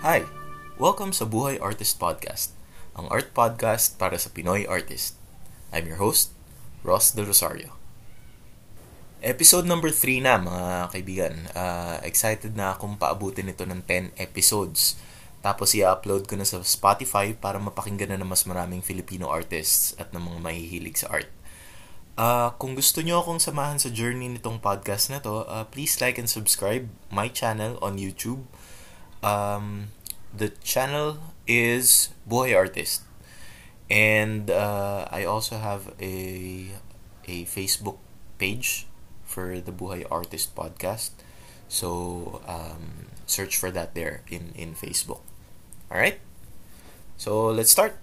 Hi! Welcome sa Buhay Artist Podcast, ang art podcast para sa Pinoy artist. I'm your host, Ross Del Rosario. Episode number 3 na mga kaibigan. Uh, excited na akong paabutin ito ng 10 episodes. Tapos i-upload ko na sa Spotify para mapakinggan na ng mas maraming Filipino artists at ng mga mahihilig sa art. Uh, kung gusto nyo akong samahan sa journey nitong podcast na to, uh, please like and subscribe my channel on YouTube. Um, the channel is Buhay Artist. And uh, I also have a a Facebook page for the Buhay Artist podcast. So um, search for that there in in Facebook. All right. So let's start.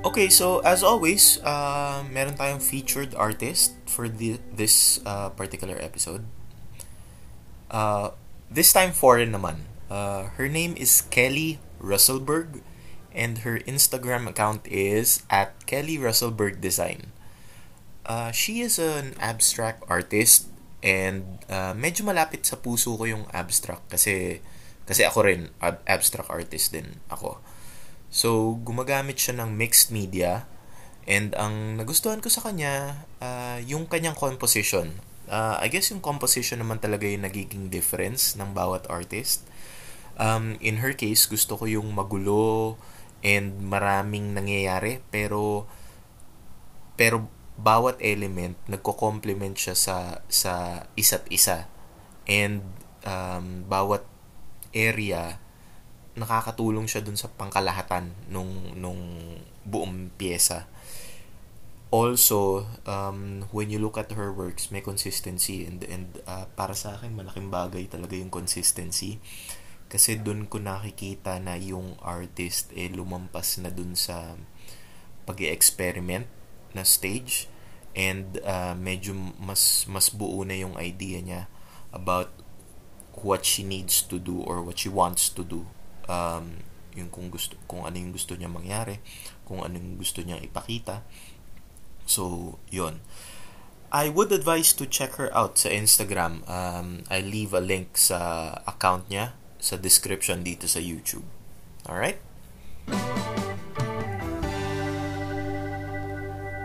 Okay, so as always, uh, meron tayong featured artist for the, this uh, particular episode. Uh, this time foreign naman. Uh, her name is Kelly Russellberg and her Instagram account is at Kelly Russellberg Design. Uh, she is an abstract artist and uh, medyo malapit sa puso ko yung abstract kasi kasi ako rin ab- abstract artist din ako. So, gumagamit siya ng mixed media and ang nagustuhan ko sa kanya, uh, yung kanyang composition. Uh, I guess yung composition naman talaga yung nagiging difference ng bawat artist. Um, in her case, gusto ko yung magulo and maraming nangyayari pero pero bawat element nagko-complement siya sa sa isa't isa and um, bawat area nakakatulong siya dun sa pangkalahatan nung nung buong pyesa. Also, um, when you look at her works, may consistency and and uh, para sa akin malaking bagay talaga yung consistency. Kasi dun ko nakikita na yung artist eh lumampas na dun sa pag experiment na stage and uh, medyo mas mas buo na yung idea niya about what she needs to do or what she wants to do um, yung kung gusto kung ano yung gusto niya mangyari, kung ano yung gusto niya ipakita. So, yon. I would advise to check her out sa Instagram. Um, I leave a link sa account niya sa description dito sa YouTube. Alright?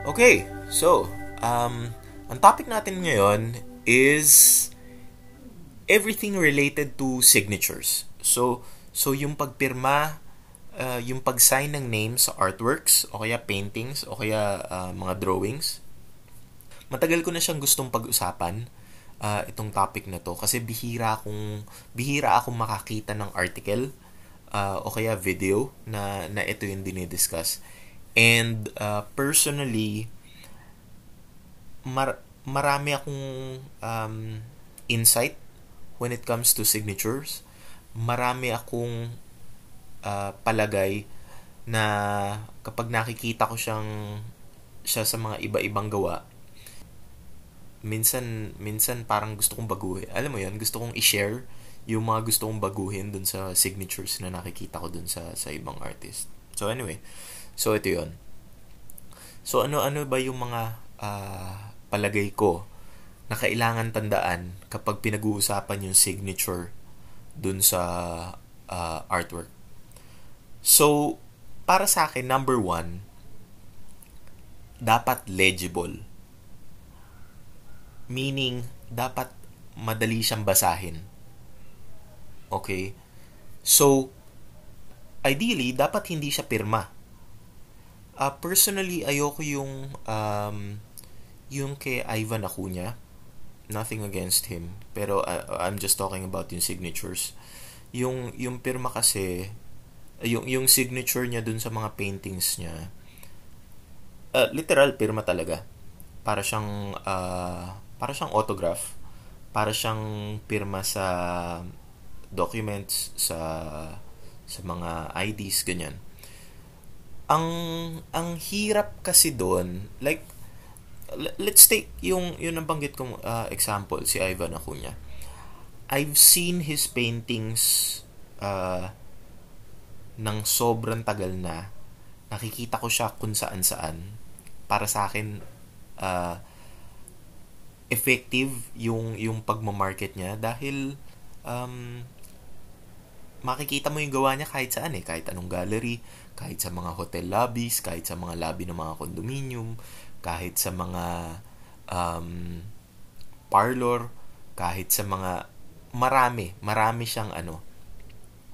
Okay, so, um, ang topic natin ngayon is everything related to signatures. So, So, yung pagpirma, uh, yung pag-sign ng name sa artworks, o kaya paintings, o kaya uh, mga drawings, matagal ko na siyang gustong pag-usapan uh, itong topic na to. Kasi bihira akong bihira akong makakita ng article uh, o kaya video na na ito yung dinidiscuss. And uh, personally mar- marami akong um, insight when it comes to signatures. Marami akong uh, palagay na kapag nakikita ko siyang siya sa mga iba-ibang gawa minsan minsan parang gusto kong baguhin. Alam mo yon gusto kong i-share yung mga gusto kong baguhin dun sa signatures na nakikita ko dun sa sa ibang artist. So anyway. So ito yon so ano ano ba yung mga uh, palagay ko na kailangan tandaan kapag pinag-uusapan yung signature dun sa uh, artwork. So, para sa akin, number one, dapat legible. Meaning, dapat madali siyang basahin. Okay? So, ideally, dapat hindi siya pirma. Uh, personally, ayoko yung um, yung kay Ivan Acuna nothing against him. Pero uh, I'm just talking about yung signatures. Yung yung pirma kasi yung yung signature niya dun sa mga paintings niya. Uh, literal pirma talaga. Para siyang uh, para siyang autograph. Para siyang pirma sa documents sa sa mga IDs ganyan. Ang ang hirap kasi doon, like let's take yung yung nabanggit kong uh, example si Ivan Acuna. I've seen his paintings uh, ng sobrang tagal na. Nakikita ko siya kung saan saan. Para sa akin uh, effective yung yung pagma-market niya dahil um, makikita mo yung gawa niya kahit saan eh, kahit anong gallery, kahit sa mga hotel lobbies, kahit sa mga lobby ng mga condominium, kahit sa mga um, parlor, kahit sa mga marami, marami siyang ano,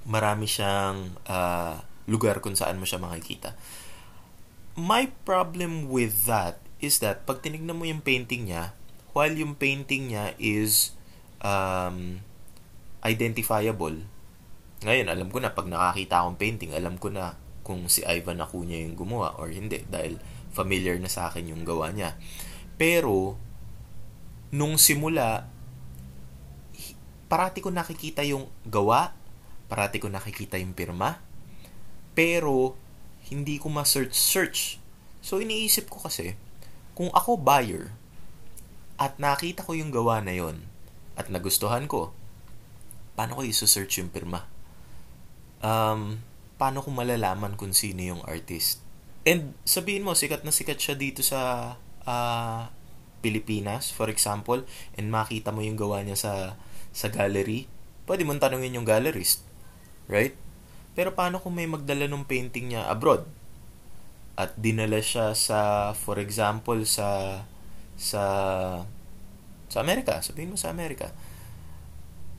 marami siyang uh, lugar kung saan mo siya makikita. My problem with that is that pag tinignan mo yung painting niya, while yung painting niya is um, identifiable, ngayon, alam ko na pag nakakita akong painting, alam ko na kung si Ivan Acuna yung gumawa or hindi dahil familiar na sa akin yung gawa niya. Pero, nung simula, parati ko nakikita yung gawa, parati ko nakikita yung pirma, pero hindi ko ma-search-search. So, iniisip ko kasi, kung ako buyer, at nakita ko yung gawa na yon at nagustuhan ko, paano ko iso-search yung pirma? um, paano ko malalaman kung sino yung artist? And sabihin mo, sikat na sikat siya dito sa uh, Pilipinas, for example, and makita mo yung gawa niya sa sa gallery, pwede mong tanungin yung gallerist. Right? Pero paano kung may magdala ng painting niya abroad? At dinala siya sa, for example, sa sa sa Amerika, sabihin mo sa Amerika.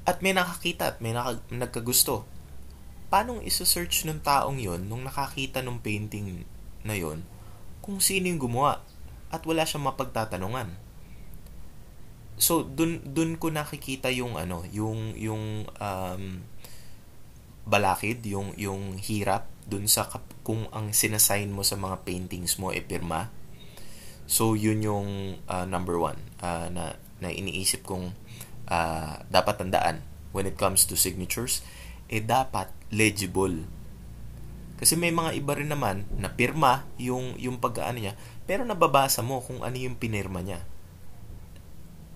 At may nakakita at may naka, nagkagusto paano isa-search ng taong yon nung nakakita ng painting na yon kung sino yung gumawa at wala siyang mapagtatanungan. So dun dun ko nakikita yung ano, yung yung um, balakid, yung yung hirap dun sa kung ang sinasign mo sa mga paintings mo e pirma. So yun yung uh, number one uh, na na iniisip kong uh, dapat tandaan when it comes to signatures eh dapat legible. Kasi may mga iba rin naman na pirma yung, yung pagkaano niya, pero nababasa mo kung ano yung pinirma niya.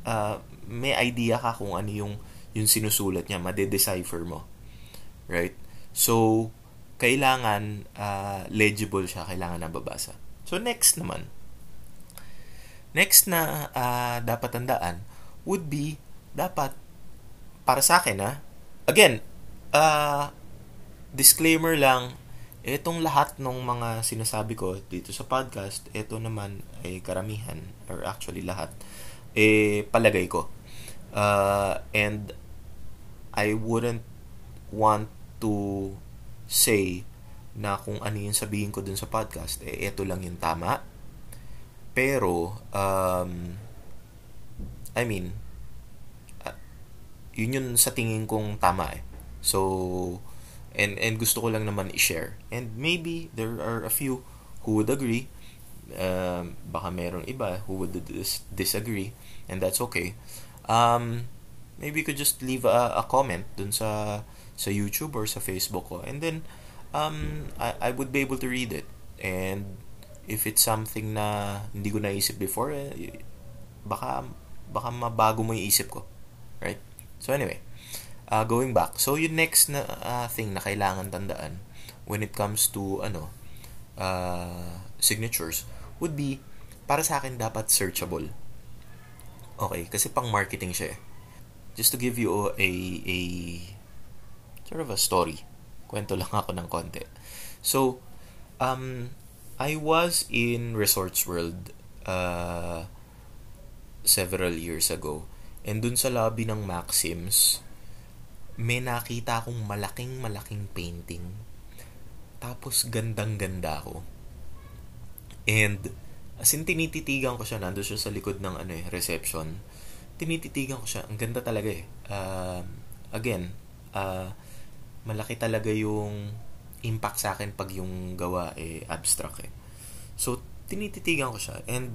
Uh, may idea ka kung ano yung, yung sinusulat niya, made-decipher mo. Right? So, kailangan uh, legible siya, kailangan nababasa. So, next naman. Next na uh, dapat tandaan would be, dapat, para sa akin ha, again, uh, disclaimer lang, itong lahat ng mga sinasabi ko dito sa podcast, ito naman ay karamihan, or actually lahat, eh, palagay ko. Uh, and I wouldn't want to say na kung ano yung sabihin ko dun sa podcast, eh, ito lang yung tama. Pero, um, I mean, uh, yun yun sa tingin kong tama eh. So, and, and gusto ko lang naman i-share. And maybe there are a few who would agree. Um, baka merong iba who would dis- disagree. And that's okay. Um, maybe you could just leave a, a comment dun sa sa YouTube or sa Facebook ko. And then, um, I, I would be able to read it. And if it's something na hindi ko naisip before, eh, baka, baka mabago mo yung isip ko. Right? So anyway, uh, going back. So yung next na uh, thing na kailangan tandaan when it comes to ano uh, signatures would be para sa akin dapat searchable. Okay, kasi pang marketing siya. Eh. Just to give you a a sort of a story. Kwento lang ako ng konti. So, um, I was in Resorts World uh, several years ago. And dun sa lobby ng Maxims, may nakita akong malaking malaking painting. Tapos gandang-ganda ako. And as in tinititigan ko siya, nando siya sa likod ng ano eh, reception. Tinititigan ko siya, ang ganda talaga eh. Uh, again, uh, malaki talaga yung impact sa akin pag yung gawa eh abstract eh. So, tinititigan ko siya and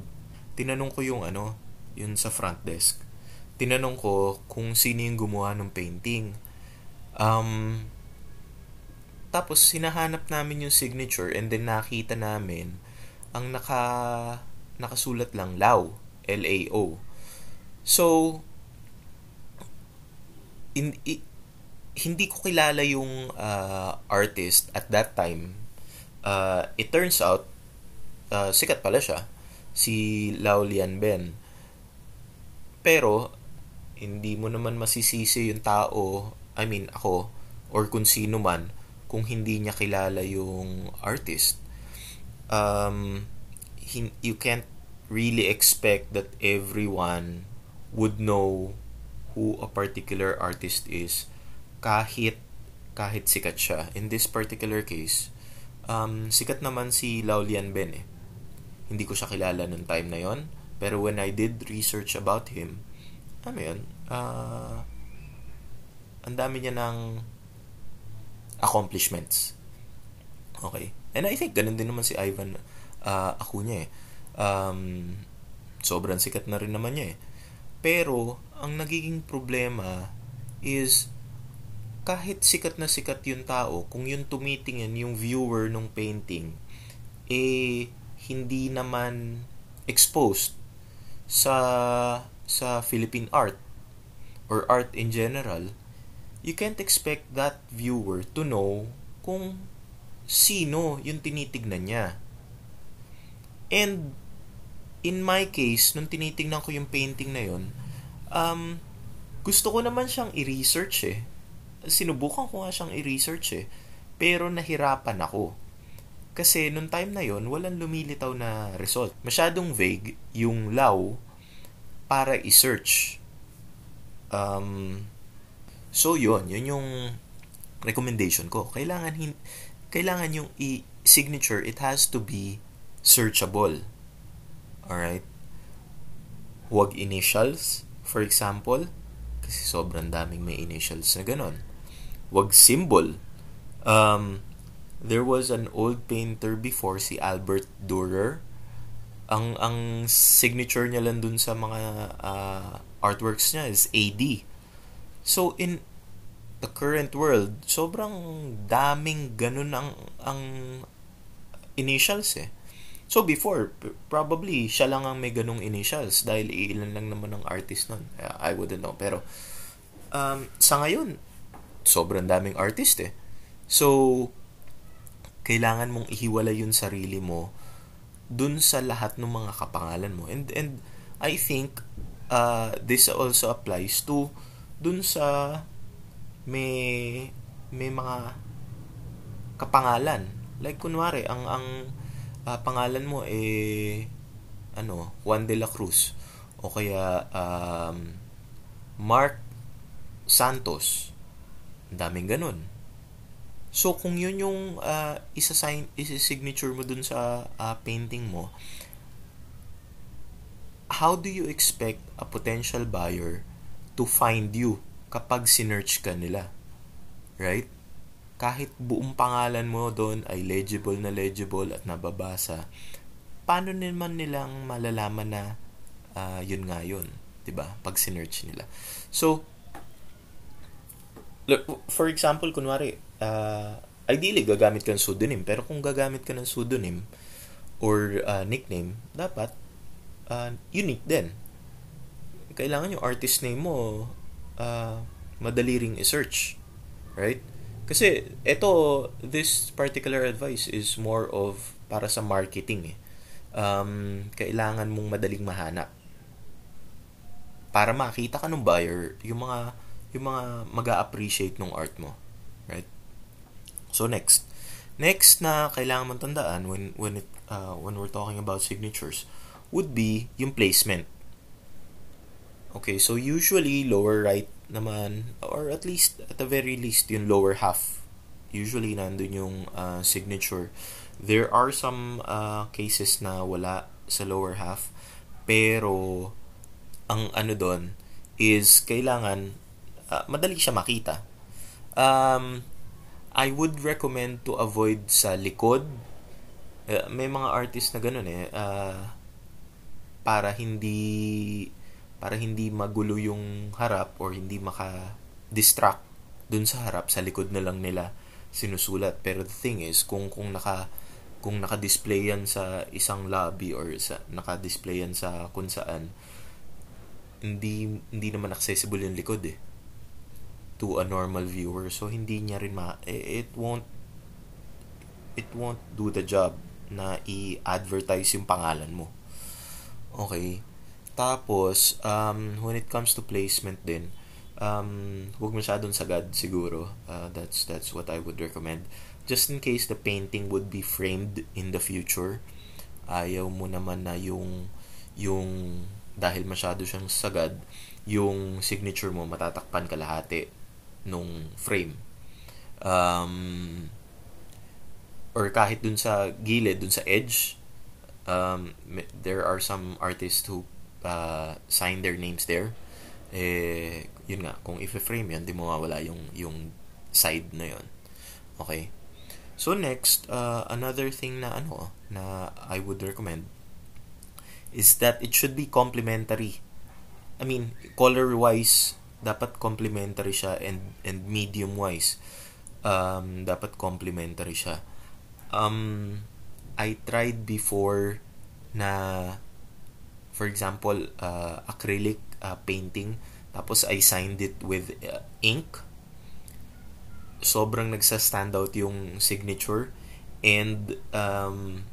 tinanong ko yung ano, yun sa front desk. Tinanong ko kung sino yung gumawa ng painting Um, tapos, sinahanap namin yung signature and then nakita namin ang naka, nakasulat lang Lao, L-A-O. So, in, i, hindi ko kilala yung uh, artist at that time. Uh, it turns out, uh, sikat pala siya. Si Lao Lian Ben. Pero, hindi mo naman masisisi yung tao, I mean, ako, or kung sino man, kung hindi niya kilala yung artist. Um, you can't really expect that everyone would know who a particular artist is kahit kahit sikat siya. In this particular case, um, sikat naman si Laulian Ben eh. Hindi ko siya kilala nung time na yon Pero when I did research about him, ano yun, uh, ang dami niya ng accomplishments. Okay. And I think ganun din naman si Ivan uh, Acuna eh. Um, sobrang sikat na rin naman niya eh. Pero, ang nagiging problema is kahit sikat na sikat yung tao, kung yung tumitingin, yung viewer ng painting, eh, hindi naman exposed sa sa Philippine art or art in general, you can't expect that viewer to know kung sino yung tinitignan niya. And in my case, nung tinitingnan ko yung painting na yun, um, gusto ko naman siyang i-research eh. Sinubukan ko nga siyang i-research eh. Pero nahirapan ako. Kasi nung time na yon walang lumilitaw na result. Masyadong vague yung law para i-search. Um, so yon yun yung recommendation ko. Kailangan hin- kailangan yung i-signature, it has to be searchable. Alright? Huwag initials, for example, kasi sobrang daming may initials na ganon. Huwag symbol. Um, there was an old painter before, si Albert Dürer. Ang, ang signature niya lang dun sa mga uh, artworks niya is AD. So, in the current world, sobrang daming ganun ang, ang initials eh. So before, probably siya lang ang may ganung initials dahil ilan lang naman ang artist nun. I wouldn't know. Pero um, sa ngayon, sobrang daming artist eh. So, kailangan mong ihiwalay yung sarili mo dun sa lahat ng mga kapangalan mo. And, and I think uh, this also applies to dun sa may may mga kapangalan. Like kunwari, ang ang uh, pangalan mo eh ano, Juan de la Cruz o kaya um, Mark Santos. Daming ganun. So, kung yun yung uh, isa-sign, isa-signature mo dun sa uh, painting mo, how do you expect a potential buyer to find you kapag sinearch ka nila? Right? kahit buong pangalan mo doon ay legible na legible at nababasa, paano naman nilang malalaman na uh, yun nga yun? ba diba? Pag sinearch nila. So, look, for example, kunwari, uh, ideally, gagamit ka ng pseudonym. Pero kung gagamit ka ng pseudonym or uh, nickname, dapat uh, unique din. Kailangan yung artist name mo uh, madali ring i-search. Right? Kasi ito, this particular advice is more of para sa marketing eh. Um, kailangan mong madaling mahanap. Para makita ka ng buyer, yung mga yung mga mag-appreciate ng art mo. Right? So next. Next na kailangan mong tandaan when when it uh, when we're talking about signatures would be yung placement. Okay, so usually lower right naman, or at least, at the very least, yung lower half. Usually, nandun yung uh, signature. There are some uh, cases na wala sa lower half, pero ang ano doon is kailangan uh, madali siya makita. Um, I would recommend to avoid sa likod. Uh, may mga artist na ganun eh. Uh, para hindi para hindi magulo yung harap or hindi maka-distract dun sa harap, sa likod na lang nila sinusulat. Pero the thing is, kung, kung naka kung naka-display yan sa isang lobby or sa naka-display yan sa kung hindi hindi naman accessible yung likod eh to a normal viewer so hindi niya rin ma eh, it won't it won't do the job na i-advertise yung pangalan mo okay Tapos, um, when it comes to placement din, um, huwag masyadong sagad siguro. Uh, that's, that's what I would recommend. Just in case the painting would be framed in the future, ayaw mo naman na yung, yung, dahil masyado siyang sagad, yung signature mo matatakpan kalahati nung frame. Um, or kahit dun sa gilid, dun sa edge, um, there are some artists who uh, sign their names there. Eh, yun nga, kung i-frame yan, di mawawala yung, yung side na yon Okay. So next, uh, another thing na ano, na I would recommend is that it should be complementary. I mean, color-wise, dapat complementary siya and and medium-wise, um, dapat complementary siya. Um, I tried before na for example uh, acrylic uh, painting. Tapos I signed it with uh, ink. Sobrang nagsa-stand out yung signature. And um,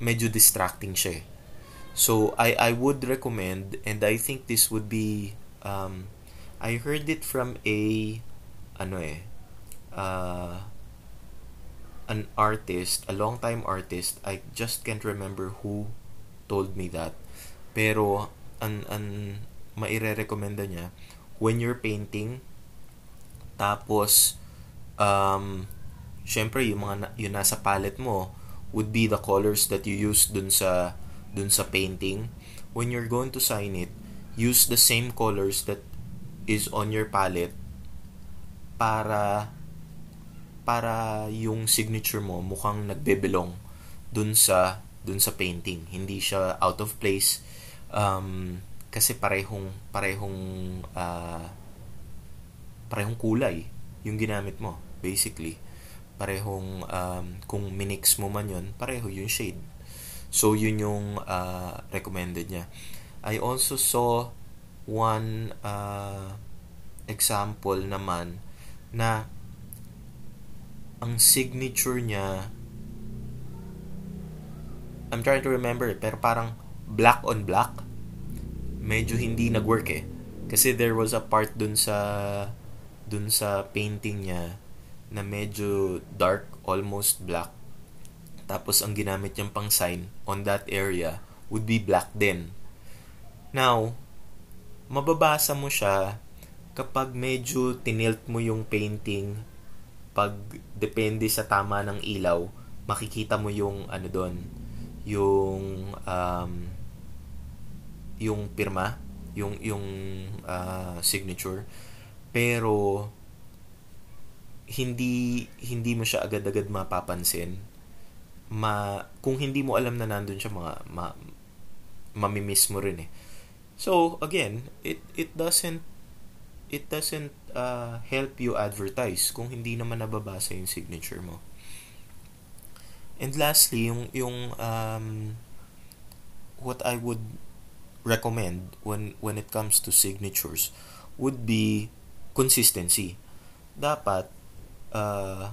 medyo distracting siya eh. So I I would recommend and I think this would be um, I heard it from a ano eh uh, an artist, a long time artist, I just can't remember who told me that. Pero an an maire-recommenda niya when you're painting tapos um syempre yung mga yung nasa palette mo would be the colors that you use dun sa dun sa painting when you're going to sign it use the same colors that is on your palette para para yung signature mo mukhang nagbe-belong dun sa dun sa painting. Hindi siya out of place um, kasi parehong parehong uh, parehong kulay yung ginamit mo basically. Parehong um, kung minix mo man yon pareho yung shade. So yun yung uh, recommended niya. I also saw one uh, example naman na ang signature niya I'm trying to remember pero parang black on black. Medyo hindi nagwork eh. Kasi there was a part dun sa dun sa painting niya na medyo dark almost black. Tapos ang ginamit niyang pang sign on that area would be black din now mababasa mo siya kapag medyo tinilt mo yung painting pag depende sa tama ng ilaw, makikita mo yung ano doon, yung um, yung pirma, yung yung uh, signature. Pero hindi hindi mo siya agad-agad mapapansin. Ma kung hindi mo alam na nandoon siya mga ma, mamimiss mo rin eh. So again, it it doesn't it doesn't uh, help you advertise kung hindi naman nababasa yung signature mo. And lastly, yung yung um, what I would recommend when when it comes to signatures would be consistency. Dapat uh,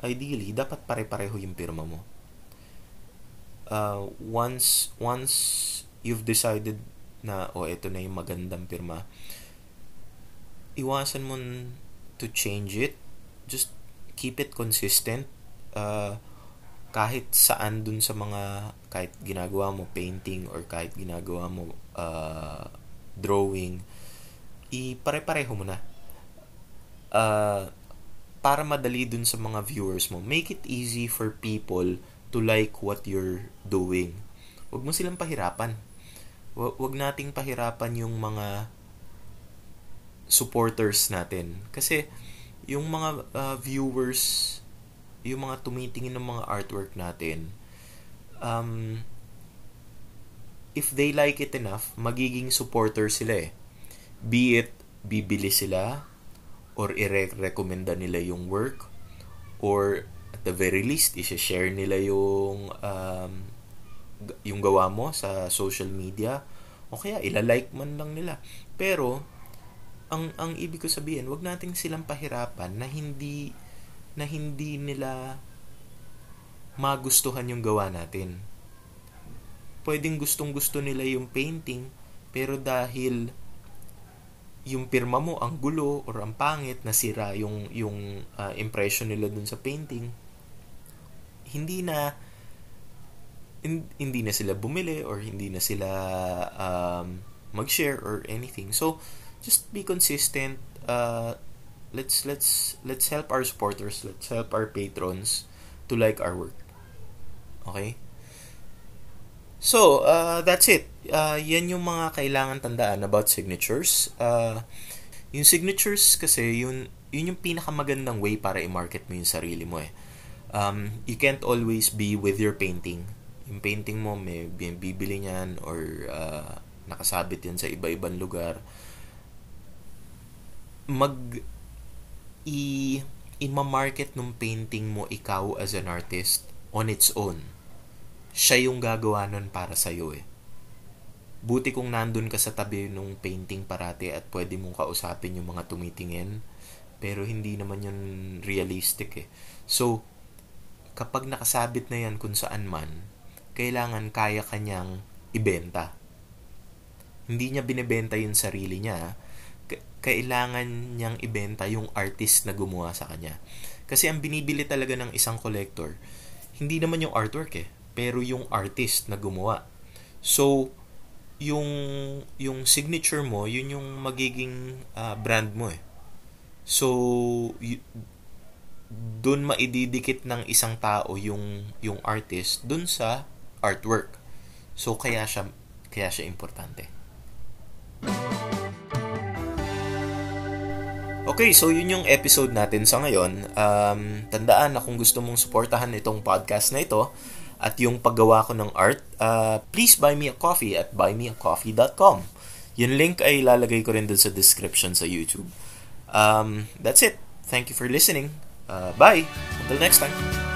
ideally dapat pare-pareho yung pirma mo. Uh, once once you've decided na oh ito na yung magandang pirma, iwasan mo to change it. Just keep it consistent. Uh, kahit saan dun sa mga kahit ginagawa mo painting or kahit ginagawa mo uh, drawing ipare-pareho mo na uh, para madali dun sa mga viewers mo make it easy for people to like what you're doing wag mo silang pahirapan wag nating pahirapan yung mga supporters natin. Kasi yung mga uh, viewers, yung mga tumitingin ng mga artwork natin, um, if they like it enough, magiging supporter sila eh. Be it, bibili sila, or i-recommenda nila yung work, or at the very least, i-share nila yung um, yung gawa mo sa social media, o kaya ila-like man lang nila. Pero, ang ang ibig ko sabihin, wag nating silang pahirapan na hindi na hindi nila magustuhan yung gawa natin. pwedeng gustong gusto nila yung painting, pero dahil yung pirma mo ang gulo or ang pangit nasira yung yung uh, impression nila dun sa painting hindi na hindi na sila bumili or hindi na sila um, mag-share or anything so just be consistent uh, let's let's let's help our supporters let's help our patrons to like our work okay So, uh, that's it. Uh, yan yung mga kailangan tandaan about signatures. Uh, yung signatures kasi, yun, yun yung pinakamagandang way para i-market mo yung sarili mo eh. Um, you can't always be with your painting. Yung painting mo, may bibili niyan or uh, nakasabit yan sa iba-ibang lugar. Mag i i-market ng painting mo ikaw as an artist on its own siya yung gagawa nun para sa'yo eh. Buti kung nandun ka sa tabi nung painting parati at pwede mong kausapin yung mga tumitingin, pero hindi naman yun realistic eh. So, kapag nakasabit na yan kung saan man, kailangan kaya kanyang ibenta. Hindi niya binebenta yung sarili niya, kailangan niyang ibenta yung artist na gumawa sa kanya. Kasi ang binibili talaga ng isang collector, hindi naman yung artwork eh pero yung artist na gumawa. So, yung yung signature mo, yun yung magiging uh, brand mo eh. So, y- doon maididikit ng isang tao yung yung artist doon sa artwork. So kaya siya kaya siya importante. Okay, so yun yung episode natin sa ngayon. Um, tandaan na kung gusto mong suportahan itong podcast na ito, at yung paggawa ko ng art, uh, please buy me a coffee at buymeacoffee.com. Yung link ay lalagay ko rin dun sa description sa YouTube. Um, that's it. Thank you for listening. Uh, bye. Until next time.